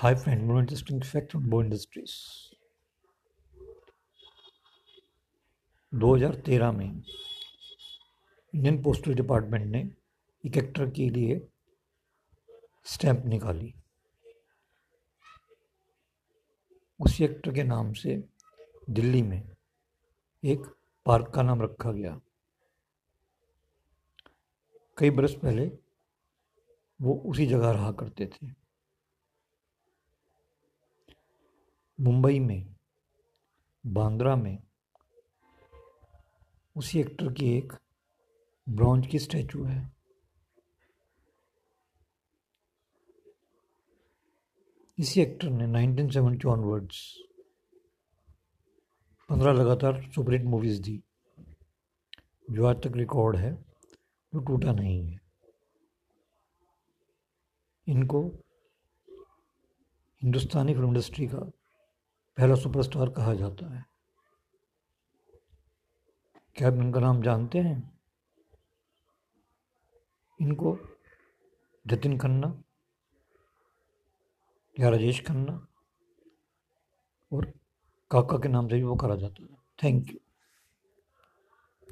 Hi friend, more interesting fact on Bo Industries. 2013 में Indian postal department ने एक actor के लिए स्टैंप निकाली। उसी एक्टर के नाम से दिल्ली में एक पार्क का नाम रखा गया। कई बरस पहले वो उसी जगह रहा करते थे। मुंबई में, बांद्रा में, उसी एक्टर की एक ब्रॉन्ज की स्टैचू है। इसी एक्टर ने 1970 ऑनवर्ड्स पंद्रह लगातार सुपरहिट मूवीज़ दी, जो आज तक रिकॉर्ड है, जो टूटा नहीं है। इनको हिंदुस्तानी फ़िल्म इंडस्ट्री का पहला सुपरस्टार कहा जाता है। क्या आप इनका नाम जानते हैं? इनको जतिन खन्ना या राजेश खन्ना और काका के नाम से भी वो करा जाता है। Thank you